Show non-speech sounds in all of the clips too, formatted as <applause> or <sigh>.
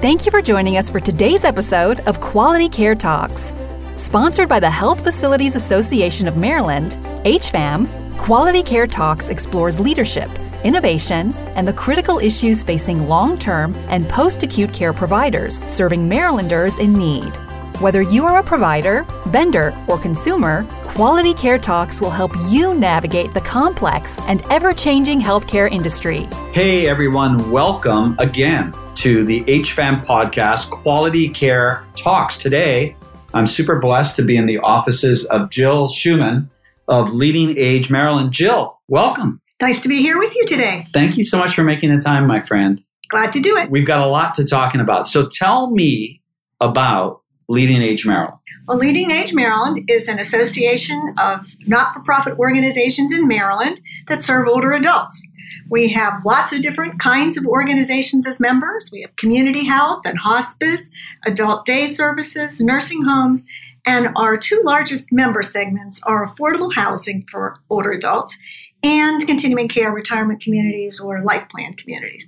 Thank you for joining us for today's episode of Quality Care Talks. Sponsored by the Health Facilities Association of Maryland, HFAM, Quality Care Talks explores leadership, innovation, and the critical issues facing long term and post acute care providers serving Marylanders in need. Whether you are a provider, vendor, or consumer, Quality Care Talks will help you navigate the complex and ever changing healthcare industry. Hey everyone, welcome again to the HFAM podcast, Quality Care Talks. Today, I'm super blessed to be in the offices of Jill Schumann of Leading Age Maryland. Jill, welcome. Nice to be here with you today. Thank you so much for making the time, my friend. Glad to do it. We've got a lot to talking about. So tell me about Leading Age Maryland. Well, Leading Age Maryland is an association of not for profit organizations in Maryland that serve older adults. We have lots of different kinds of organizations as members. We have community health and hospice, adult day services, nursing homes, and our two largest member segments are affordable housing for older adults and continuing care retirement communities or life plan communities.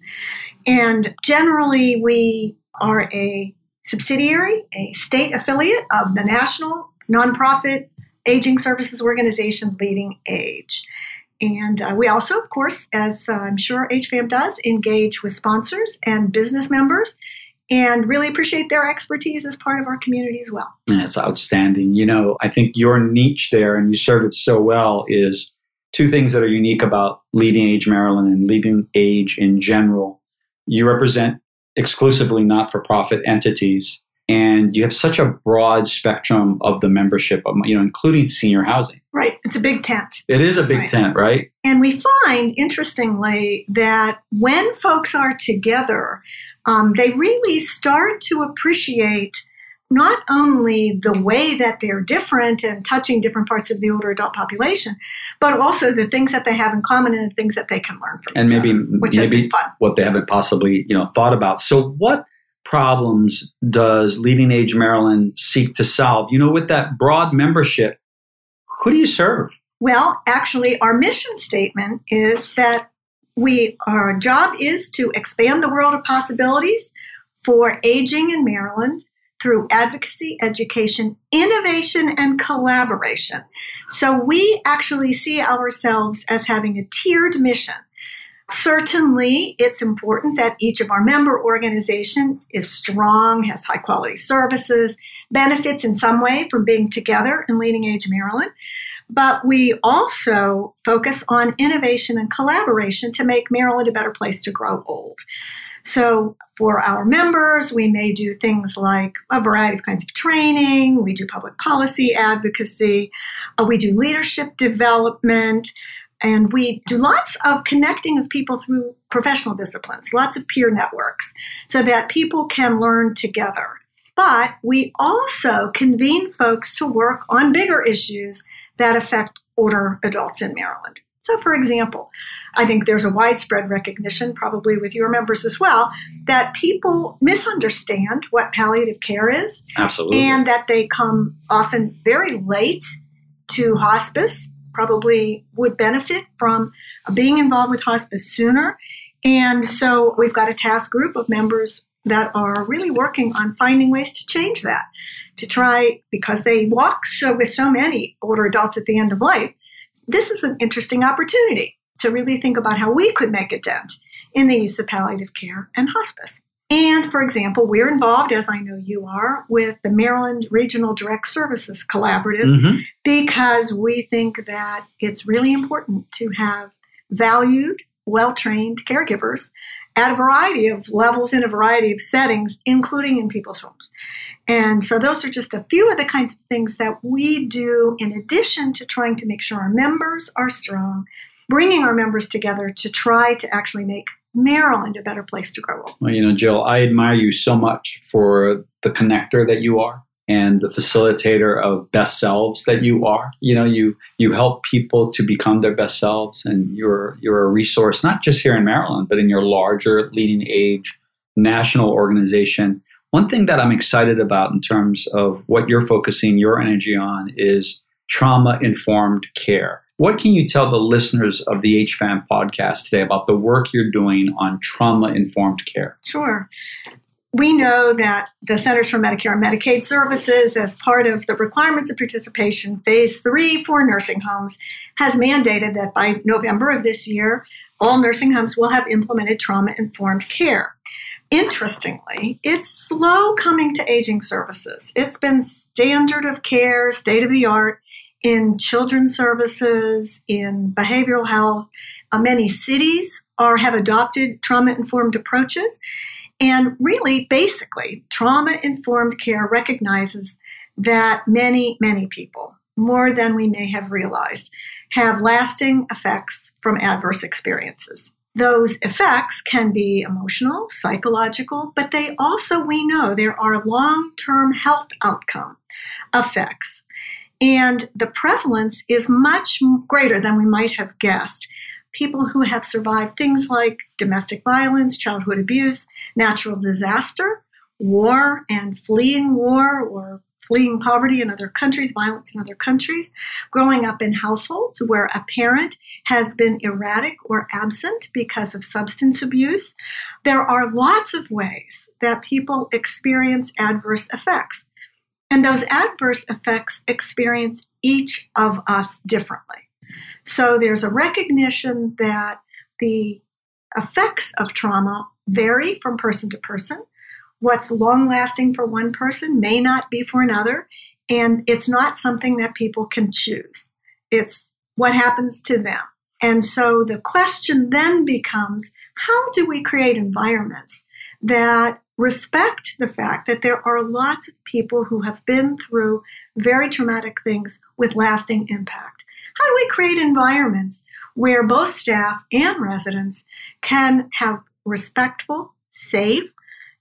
And generally, we are a subsidiary, a state affiliate of the national nonprofit aging services organization Leading Age. And uh, we also, of course, as uh, I'm sure HFAM does, engage with sponsors and business members and really appreciate their expertise as part of our community as well. That's outstanding. You know, I think your niche there, and you serve it so well, is two things that are unique about Leading Age Maryland and Leading Age in general. You represent exclusively not for profit entities and you have such a broad spectrum of the membership, you know, including senior housing. Right. It's a big tent. It is a big right. tent, right? And we find, interestingly, that when folks are together, um, they really start to appreciate not only the way that they're different and touching different parts of the older adult population, but also the things that they have in common and the things that they can learn from and maybe other, which maybe what they haven't possibly you know thought about. So what problems does Leading Age Maryland seek to solve? You know, with that broad membership, who do you serve? Well, actually, our mission statement is that we our job is to expand the world of possibilities for aging in Maryland through advocacy, education, innovation, and collaboration. So we actually see ourselves as having a tiered mission. Certainly, it's important that each of our member organizations is strong, has high quality services, benefits in some way from being together in Leading Age Maryland. But we also focus on innovation and collaboration to make Maryland a better place to grow old. So, for our members, we may do things like a variety of kinds of training, we do public policy advocacy, uh, we do leadership development. And we do lots of connecting of people through professional disciplines, lots of peer networks, so that people can learn together. But we also convene folks to work on bigger issues that affect older adults in Maryland. So, for example, I think there's a widespread recognition, probably with your members as well, that people misunderstand what palliative care is. Absolutely. And that they come often very late to hospice probably would benefit from being involved with hospice sooner. And so we've got a task group of members that are really working on finding ways to change that, to try, because they walk so with so many older adults at the end of life, this is an interesting opportunity to really think about how we could make a dent in the use of palliative care and hospice. And for example, we're involved, as I know you are, with the Maryland Regional Direct Services Collaborative mm-hmm. because we think that it's really important to have valued, well trained caregivers at a variety of levels in a variety of settings, including in people's homes. And so, those are just a few of the kinds of things that we do in addition to trying to make sure our members are strong, bringing our members together to try to actually make Maryland a better place to grow Well, you know, Jill, I admire you so much for the connector that you are and the facilitator of best selves that you are. You know, you you help people to become their best selves and you're you're a resource not just here in Maryland, but in your larger leading age national organization. One thing that I'm excited about in terms of what you're focusing your energy on is trauma informed care. What can you tell the listeners of the HFAM podcast today about the work you're doing on trauma informed care? Sure. we know that the Centers for Medicare and Medicaid Services, as part of the requirements of participation, phase three for nursing homes, has mandated that by November of this year, all nursing homes will have implemented trauma informed care. Interestingly, it's slow coming to aging services. It's been standard of care, state of the art in children's services, in behavioral health. Uh, many cities are have adopted trauma informed approaches. And really, basically, trauma informed care recognizes that many, many people, more than we may have realized, have lasting effects from adverse experiences. Those effects can be emotional, psychological, but they also, we know, there are long term health outcome effects. And the prevalence is much greater than we might have guessed people who have survived things like domestic violence, childhood abuse, natural disaster, war and fleeing war or fleeing poverty in other countries, violence in other countries, growing up in households where a parent has been erratic or absent because of substance abuse. There are lots of ways that people experience adverse effects. And those adverse effects experience each of us differently. So there's a recognition that the effects of trauma vary from person to person. What's long lasting for one person may not be for another. And it's not something that people can choose. It's what happens to them. And so the question then becomes how do we create environments that respect the fact that there are lots of people who have been through very traumatic things with lasting impact? How do we create environments where both staff and residents can have respectful, safe,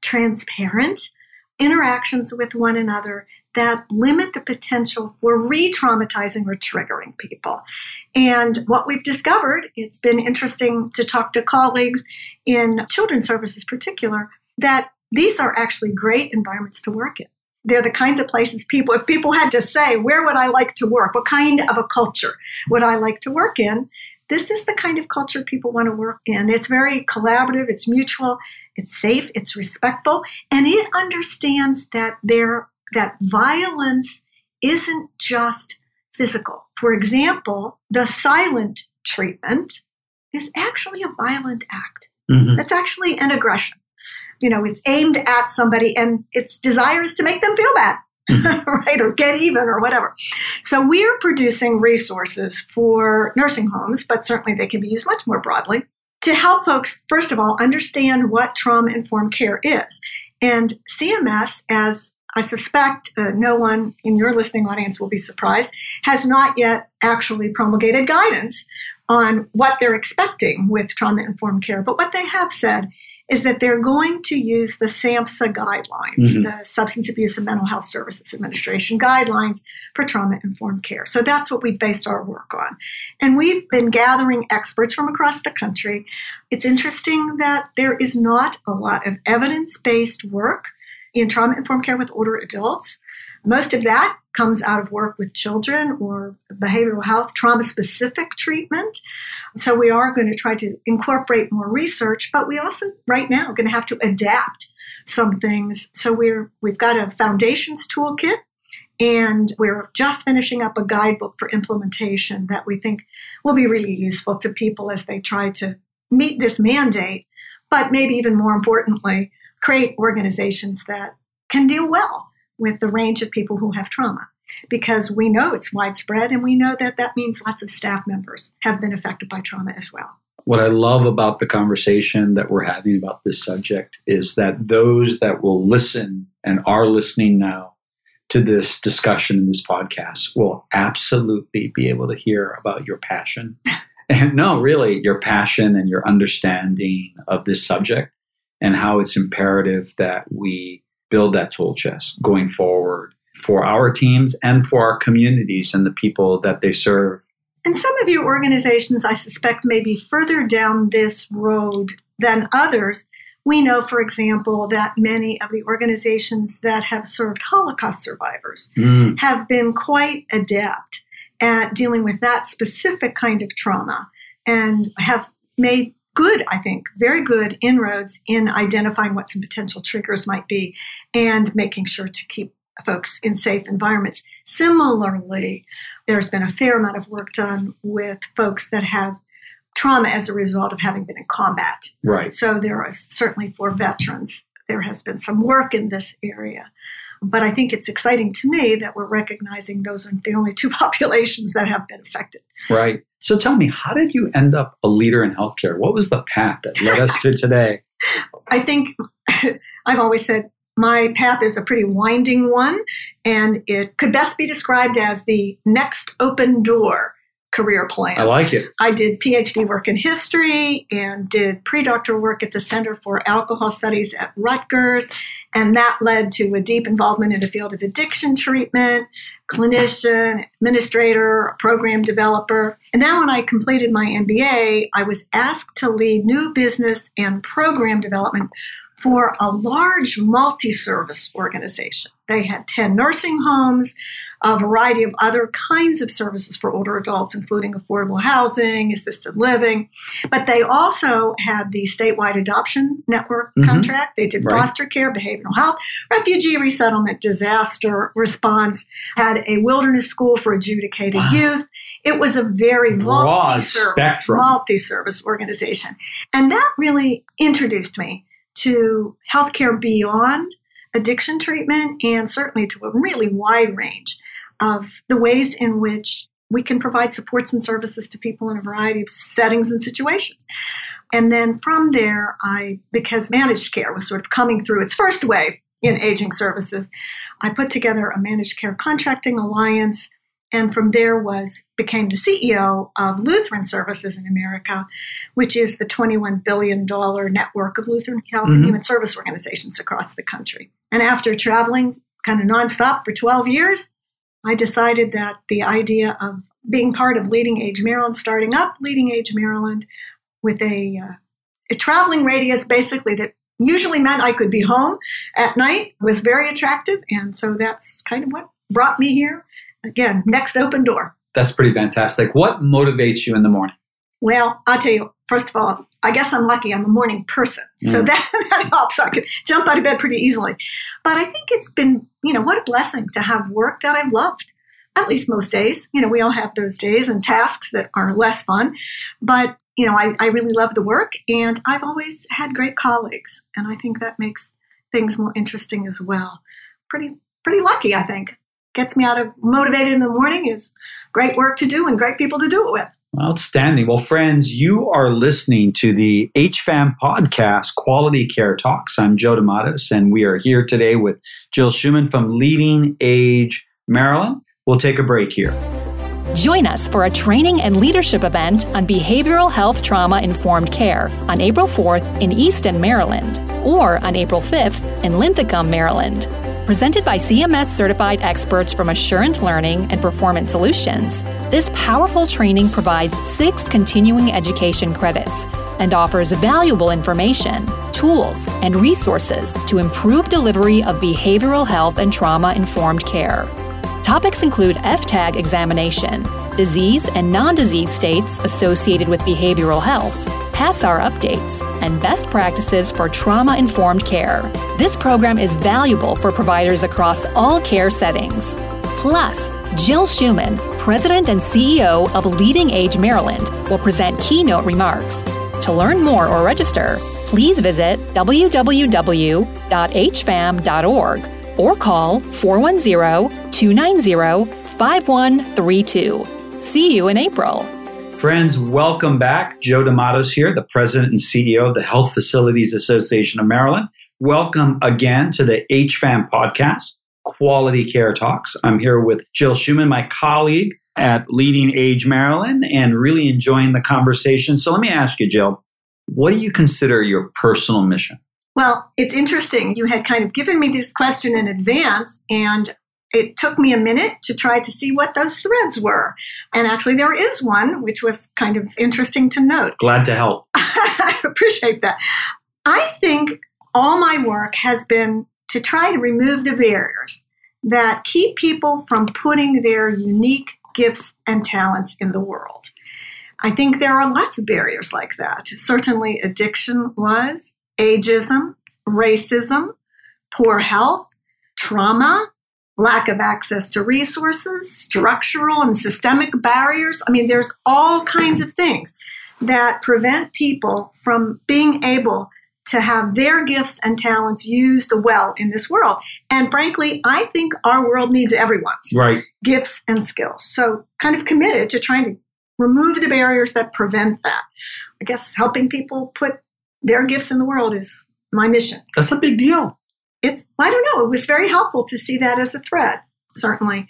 transparent interactions with one another that limit the potential for re traumatizing or triggering people. And what we've discovered, it's been interesting to talk to colleagues in children's services, particular, that these are actually great environments to work in. They're the kinds of places people, if people had to say, where would I like to work? What kind of a culture would I like to work in? This is the kind of culture people want to work in. It's very collaborative, it's mutual, it's safe, it's respectful, and it understands that there that violence isn't just physical. For example, the silent treatment is actually a violent act. Mm-hmm. That's actually an aggression you know, it's aimed at somebody and its desire is to make them feel bad. Mm-hmm. <laughs> right, or get even, or whatever. So, we're producing resources for nursing homes, but certainly they can be used much more broadly to help folks, first of all, understand what trauma informed care is. And CMS, as I suspect uh, no one in your listening audience will be surprised, has not yet actually promulgated guidance on what they're expecting with trauma informed care. But what they have said is that they're going to use the SAMHSA guidelines, mm-hmm. the Substance Abuse and Mental Health Services Administration guidelines for trauma informed care. So that's what we've based our work on. And we've been gathering experts from across the country. It's interesting that there is not a lot of evidence based work in trauma informed care with older adults. Most of that comes out of work with children or behavioral health trauma specific treatment. So we are going to try to incorporate more research, but we also right now are going to have to adapt some things. So we're we've got a foundations toolkit and we're just finishing up a guidebook for implementation that we think will be really useful to people as they try to meet this mandate, but maybe even more importantly, create organizations that can deal well with the range of people who have trauma because we know it's widespread and we know that that means lots of staff members have been affected by trauma as well. What I love about the conversation that we're having about this subject is that those that will listen and are listening now to this discussion in this podcast will absolutely be able to hear about your passion. <laughs> and no, really, your passion and your understanding of this subject and how it's imperative that we build that tool chest going forward for our teams and for our communities and the people that they serve. And some of your organizations, I suspect, may be further down this road than others. We know, for example, that many of the organizations that have served Holocaust survivors mm. have been quite adept at dealing with that specific kind of trauma and have made good, I think, very good inroads in identifying what some potential triggers might be and making sure to keep folks in safe environments. Similarly, there's been a fair amount of work done with folks that have trauma as a result of having been in combat. Right. So there is certainly for veterans, there has been some work in this area. But I think it's exciting to me that we're recognizing those are the only two <laughs> populations that have been affected. Right. So tell me, how did you end up a leader in healthcare? What was the path that led us to today? <laughs> I think <laughs> I've always said my path is a pretty winding one, and it could best be described as the next open door career plan. I like it. I did PhD work in history and did pre-doctoral work at the Center for Alcohol Studies at Rutgers, and that led to a deep involvement in the field of addiction treatment, clinician, administrator, program developer. And then when I completed my MBA, I was asked to lead new business and program development for a large multi service organization. They had 10 nursing homes, a variety of other kinds of services for older adults, including affordable housing, assisted living. But they also had the statewide adoption network mm-hmm. contract. They did right. foster care, behavioral health, refugee resettlement, disaster response, had a wilderness school for adjudicated wow. youth. It was a very multi-service, multi-service organization. And that really introduced me to healthcare beyond addiction treatment and certainly to a really wide range of the ways in which we can provide supports and services to people in a variety of settings and situations. And then from there, I, because managed care was sort of coming through its first wave in aging services, I put together a managed care contracting alliance and from there was became the CEO of Lutheran Services in America, which is the 21 billion dollar network of Lutheran health mm-hmm. and human service organizations across the country. And after traveling kind of nonstop for 12 years, I decided that the idea of being part of Leading Age Maryland, starting up Leading Age Maryland with a, uh, a traveling radius basically that usually meant I could be home at night was very attractive. And so that's kind of what brought me here again, next open door. That's pretty fantastic. What motivates you in the morning? Well, I'll tell you, first of all, I guess I'm lucky I'm a morning person. Mm. So that, <laughs> that helps. I can jump out of bed pretty easily. But I think it's been, you know, what a blessing to have work that I've loved, at least most days. You know, we all have those days and tasks that are less fun. But, you know, I, I really love the work and I've always had great colleagues. And I think that makes things more interesting as well. Pretty, pretty lucky, I think gets me out of motivated in the morning is great work to do and great people to do it with. Outstanding. Well, friends, you are listening to the HFAM podcast, Quality Care Talks. I'm Joe DeMattos, and we are here today with Jill Schumann from Leading Age Maryland. We'll take a break here. Join us for a training and leadership event on behavioral health trauma informed care on April 4th in Easton, Maryland, or on April 5th in Linthicum, Maryland presented by CMS certified experts from Assurant Learning and Performance Solutions. This powerful training provides six continuing education credits and offers valuable information, tools, and resources to improve delivery of behavioral health and trauma informed care. Topics include FTAG examination, disease and non disease states associated with behavioral health PASRR updates, and best practices for trauma informed care. This program is valuable for providers across all care settings. Plus, Jill Schumann, President and CEO of Leading Age Maryland, will present keynote remarks. To learn more or register, please visit www.hfam.org or call 410 290 5132. See you in April. Friends, welcome back. Joe DeMattos here, the president and CEO of the Health Facilities Association of Maryland. Welcome again to the HFAM podcast, Quality Care Talks. I'm here with Jill Schumann, my colleague at Leading Age Maryland, and really enjoying the conversation. So let me ask you, Jill, what do you consider your personal mission? Well, it's interesting. You had kind of given me this question in advance, and it took me a minute to try to see what those threads were. And actually, there is one, which was kind of interesting to note. <laughs> Glad to help. I appreciate that. I think all my work has been to try to remove the barriers that keep people from putting their unique gifts and talents in the world. I think there are lots of barriers like that. Certainly, addiction was, ageism, racism, poor health, trauma, lack of access to resources, structural and systemic barriers. I mean, there's all kinds of things that prevent people from being able to have their gifts and talents used well in this world. And frankly, I think our world needs everyone's right. gifts and skills. So, kind of committed to trying to remove the barriers that prevent that. I guess helping people put their gifts in the world is my mission. That's a big deal. It's, I don't know, it was very helpful to see that as a thread, certainly.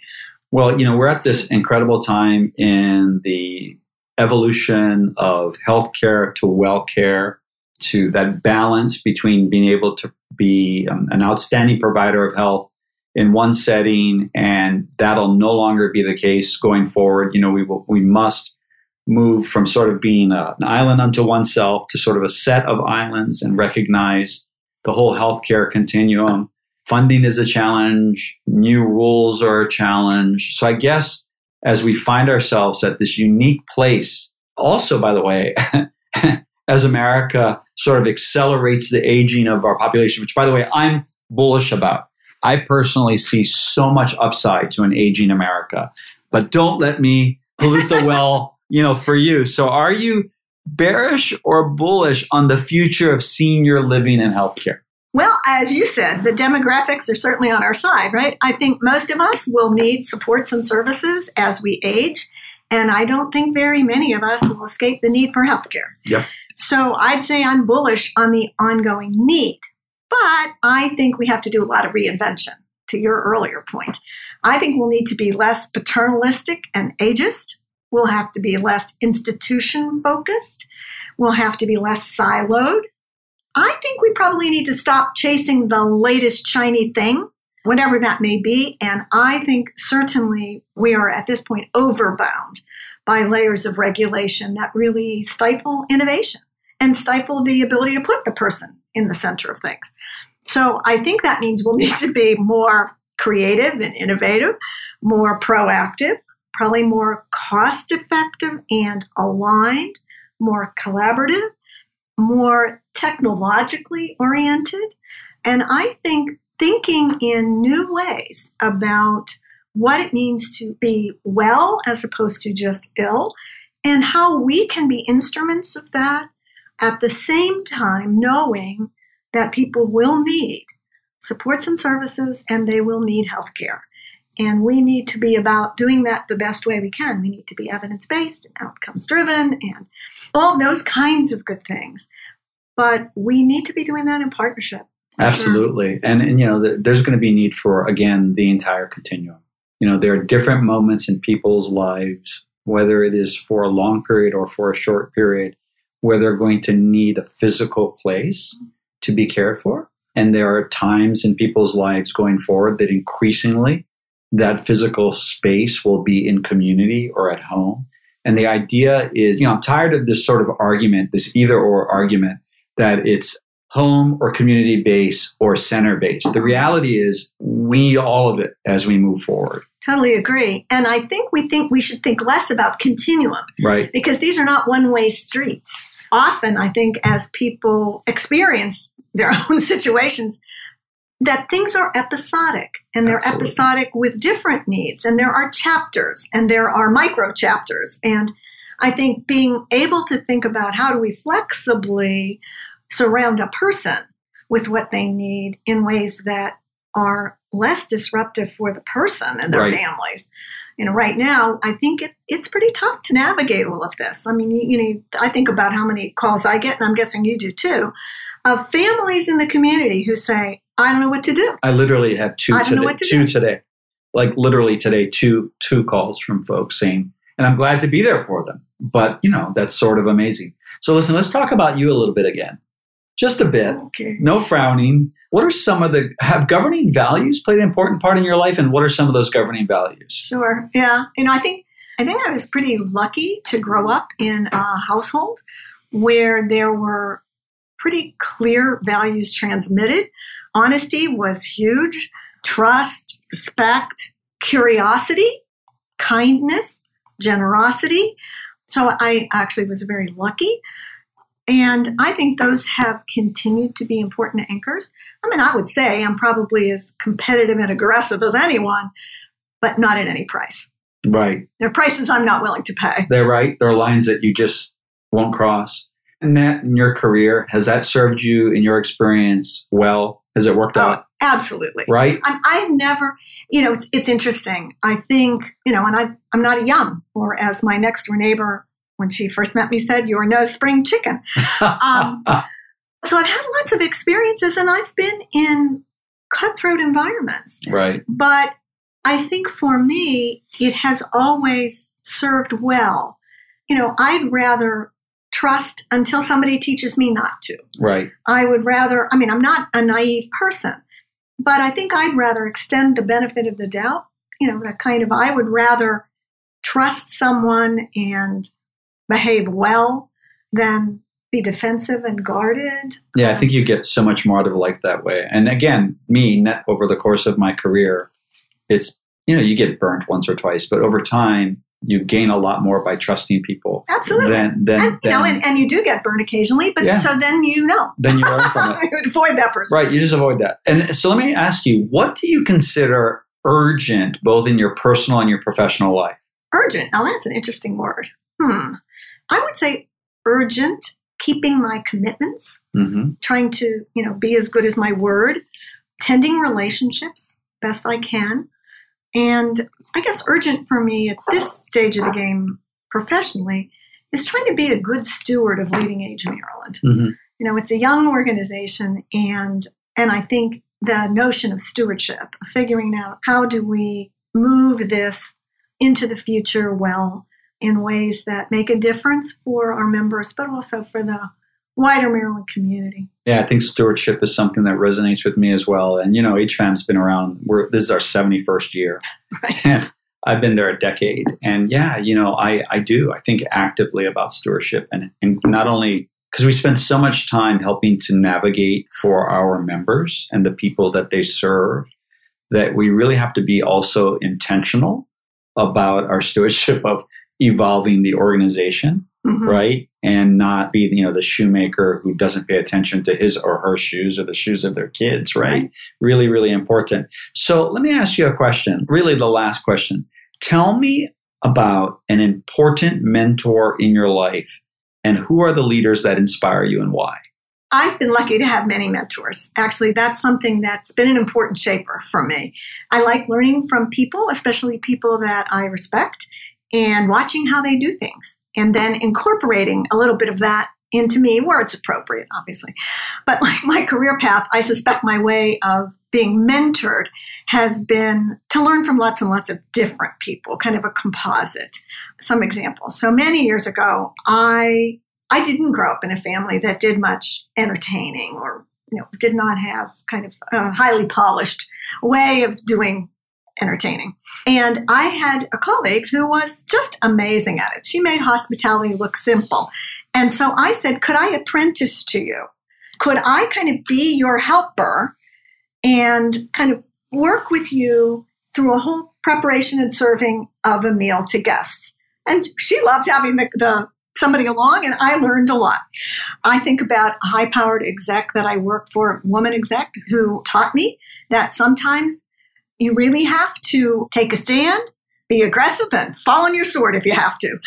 Well, you know, we're at this incredible time in the evolution of healthcare to well care to that balance between being able to be um, an outstanding provider of health in one setting and that'll no longer be the case going forward. You know we we must move from sort of being a, an island unto oneself to sort of a set of islands and recognize the whole healthcare continuum. Funding is a challenge. New rules are a challenge. So i guess as we find ourselves at this unique place also by the way <laughs> as America sort of accelerates the aging of our population, which, by the way, I'm bullish about. I personally see so much upside to an aging America, but don't let me pollute the <laughs> well, you know, for you. So, are you bearish or bullish on the future of senior living and healthcare? Well, as you said, the demographics are certainly on our side, right? I think most of us will need supports and services as we age. And I don't think very many of us will escape the need for healthcare. Yep. So I'd say I'm bullish on the ongoing need, but I think we have to do a lot of reinvention to your earlier point. I think we'll need to be less paternalistic and ageist. We'll have to be less institution focused. We'll have to be less siloed. I think we probably need to stop chasing the latest shiny thing, whatever that may be. And I think certainly we are at this point overbound by layers of regulation that really stifle innovation and stifle the ability to put the person in the center of things. So I think that means we'll <laughs> need to be more creative and innovative, more proactive, probably more cost effective and aligned, more collaborative, more technologically oriented. And I think thinking in new ways about what it means to be well as opposed to just ill and how we can be instruments of that at the same time knowing that people will need supports and services and they will need health care. And we need to be about doing that the best way we can. We need to be evidence based and outcomes driven and all those kinds of good things. But we need to be doing that in partnership. Absolutely. Sure. And, and, you know, there's going to be need for, again, the entire continuum. You know, there are different moments in people's lives, whether it is for a long period or for a short period, where they're going to need a physical place to be cared for. And there are times in people's lives going forward that increasingly that physical space will be in community or at home. And the idea is, you know, I'm tired of this sort of argument, this either or argument that it's home or community base or center base. The reality is we need all of it as we move forward. Totally agree. And I think we think we should think less about continuum. Right. Because these are not one way streets often I think as people experience their <laughs> own situations, that things are episodic and they're Absolutely. episodic with different needs and there are chapters and there are micro chapters. And I think being able to think about how do we flexibly surround a person with what they need in ways that are less disruptive for the person and their right. families you know, right now, I think it, it's pretty tough to navigate all of this. I mean, you, you know, I think about how many calls I get, and I'm guessing you do too, of families in the community who say, I don't know what to do. I literally had two today. To two do. today. Like literally today, two two calls from folks saying, and I'm glad to be there for them. But you know, that's sort of amazing. So listen, let's talk about you a little bit again. Just a bit. Okay. No frowning what are some of the have governing values played an important part in your life? And what are some of those governing values? Sure. Yeah. You know i think i think i was pretty lucky to grow up in a household where there were pretty clear values transmitted. Honesty was huge. Trust respect curiosity kindness generosity. So I actually was very lucky. And I think those have continued to be important anchors. I mean, I would say I'm probably as competitive and aggressive as anyone, but not at any price. Right. There are prices I'm not willing to pay. They're right. There are lines that you just won't cross. And that in your career, has that served you in your experience well? Has it worked oh, out? Oh, absolutely. Right? I'm, I've never, you know, it's, it's interesting. I think, you know, and I, I'm not a yum, or as my next door neighbor, when she first met me, said, You're no spring chicken. um, <laughs> so I've had lots of experiences and I've been in cutthroat environments. right. But I think for me, it has always served well. You know, I'd rather trust until somebody teaches me not to. Right. I would rather, I mean, I'm not a naive person, but I think I'd rather extend the benefit of the doubt. You know, that kind of, I would rather trust someone and behave well than be defensive and guarded. Yeah, I think you get so much more out of life that way. And again, me, net over the course of my career, it's, you know, you get burnt once or twice, but over time, you gain a lot more by trusting people. Absolutely. Than, than, and, you know, and, and you do get burned occasionally, but Yeah. so then you know. then you learn from <laughs> it. Avoid that person. Right, you just avoid that. And so let me ask you, what do you consider urgent both in your personal and your professional life? Urgent. Now that's an interesting word. Hmm. I would say urgent, keeping my commitments, hmm trying to, you know, be as good as my word, tending relationships best I can. And I guess urgent for me at this stage of the game professionally is trying to be a good steward of Leading Age Maryland. hmm You know, it's a young organization and and I think the notion of stewardship, figuring out how do we move this into the future well in ways that make a difference for our members, but also for the wider Maryland community. Yeah, I think stewardship is something that resonates with me as well. And you know, HFAM's been around. We're this is our seventy first year, <laughs> Right. and I've been there a decade. And yeah, you know, I I do. I think actively about stewardship, and and not only because we spend so much time helping to navigate for our members and the people that they serve, that we really have to be also intentional about our <laughs> stewardship of evolving the organization Mhm. right? And not be, you know, the shoemaker who doesn't pay attention to his or her shoes or the shoes of their kids, right? Right. Really, really important. So let me ask you a question, really the last question. Tell me about an important mentor in your life and who are the leaders that inspire you and why? I've been lucky to have many mentors. Actually, that's something that's been an important shaper for me. I like learning from people, especially people that I respect, and watching how they do things, and then incorporating a little bit of that into me where it's appropriate, obviously. But <laughs> like my career path, I suspect my way of being mentored has been to learn from lots and lots of different people, kind of a composite. Some examples. So many years ago, I I didn't grow up in a family that did much entertaining or you know did not have kind of a highly polished way of doing entertaining. And I had a colleague who was just amazing at it. She made hospitality look simple. And so I said, "Could I apprentice to you? Could I kind of be your helper and kind of work with you through a whole preparation and serving of a meal to guests?" And she loved having the, the somebody along and I learned a lot. I think about a high powered exec that I worked for, woman exec who taught me that sometimes you really have to take a stand, be aggressive, and fall on your sword if you have to.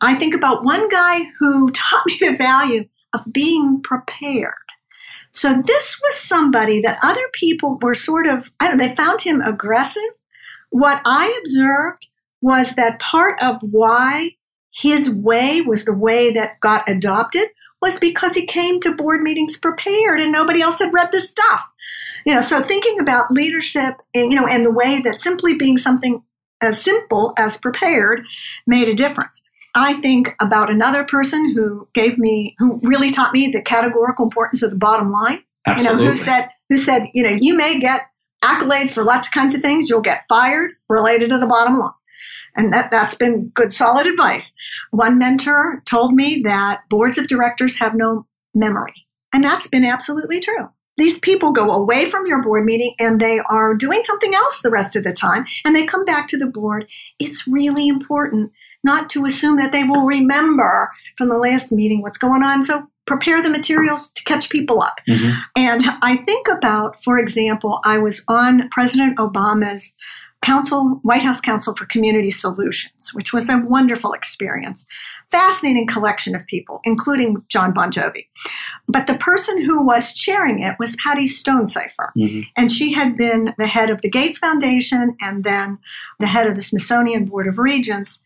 I think about one guy who taught me the value of being prepared. So this was somebody that other people were sort of, I don't know, they found him aggressive. What I observed was that part of why his way was the way that got adopted was because he came to board meetings prepared and nobody else had read the stuff. You know, so thinking about leadership and you know and the way that simply being something as simple as prepared made a difference. I think about another person who gave me who really taught me the categorical importance of the bottom line. Absolutely. You know, who said who said, you know, you may get accolades for lots of kinds of things, you'll get fired related to the bottom line. And that, that's been good, solid advice. One mentor told me that boards of directors have no memory. And that's been absolutely true. These people go away from your board meeting and they are doing something else the rest of the time and they come back to the board. It's really important not to assume that they will remember from the last meeting what's going on. So prepare the materials to catch people up. Mm-hmm. And I think about, for example, I was on President Obama's Council, White House Council for Community Solutions, which was a wonderful experience. Fascinating collection of people, including John Bon Jovi. But the person who was chairing it was Patty Stonesifer. Mm-hmm. And she had been the head of the Gates Foundation and then the head of the Smithsonian Board of Regents.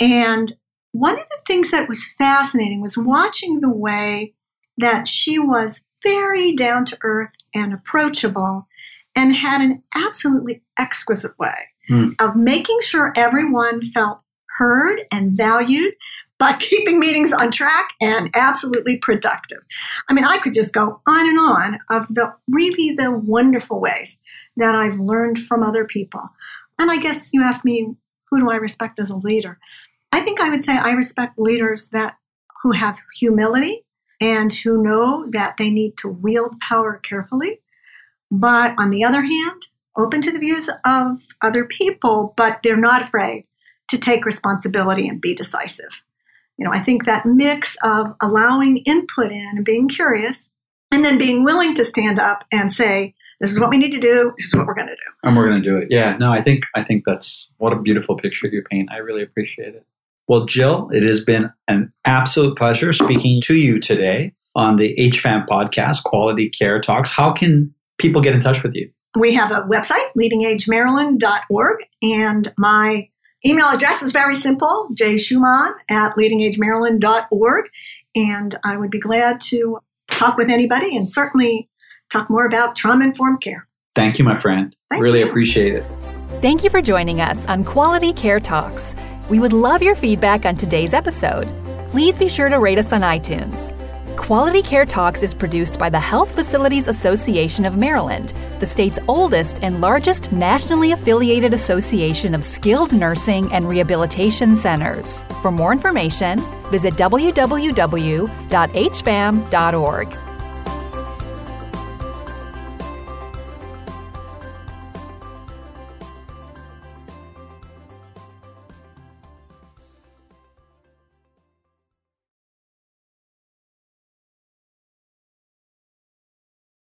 And one of the things that was fascinating was watching the way that she was very down to earth and approachable and had an absolutely exquisite way mm. of making sure everyone felt heard and valued, but <laughs> keeping meetings on track and absolutely productive. I mean, I could just go on and on of the really the wonderful ways that I've learned from other people. And I guess you asked me, who do I respect as a leader? I think I would say I respect leaders that who have humility and who know that they need to wield power carefully but on the other hand, open to the views of other people, but they're not afraid to take responsibility and be decisive. You know, I think that mix of allowing input in and being curious and then being willing to stand up and say, this is what we need to do, this is what we're going to do. And we're going to do it. Yeah, no, I think I think that's what a beautiful picture you paint. I really appreciate it. Well, Jill, it has been an absolute pleasure speaking to you today on the HFAM podcast, Quality Care Talks. How can people get in touch with you? We have a website, leadingagemaryland.org, and my email address is very simple, jschumann at leadingagemaryland.org. And I would be glad to talk with anybody and certainly talk more about trauma informed care. Thank you, my friend. Thank really you. appreciate it. Thank you for joining us on Quality Care Talks. We would love your feedback on today's episode. Please be sure to rate us on iTunes. Quality Care Talks is produced by the Health Facilities Association of Maryland, the state's oldest and largest nationally affiliated association of skilled nursing and rehabilitation centers. For more information, visit www.hfam.org.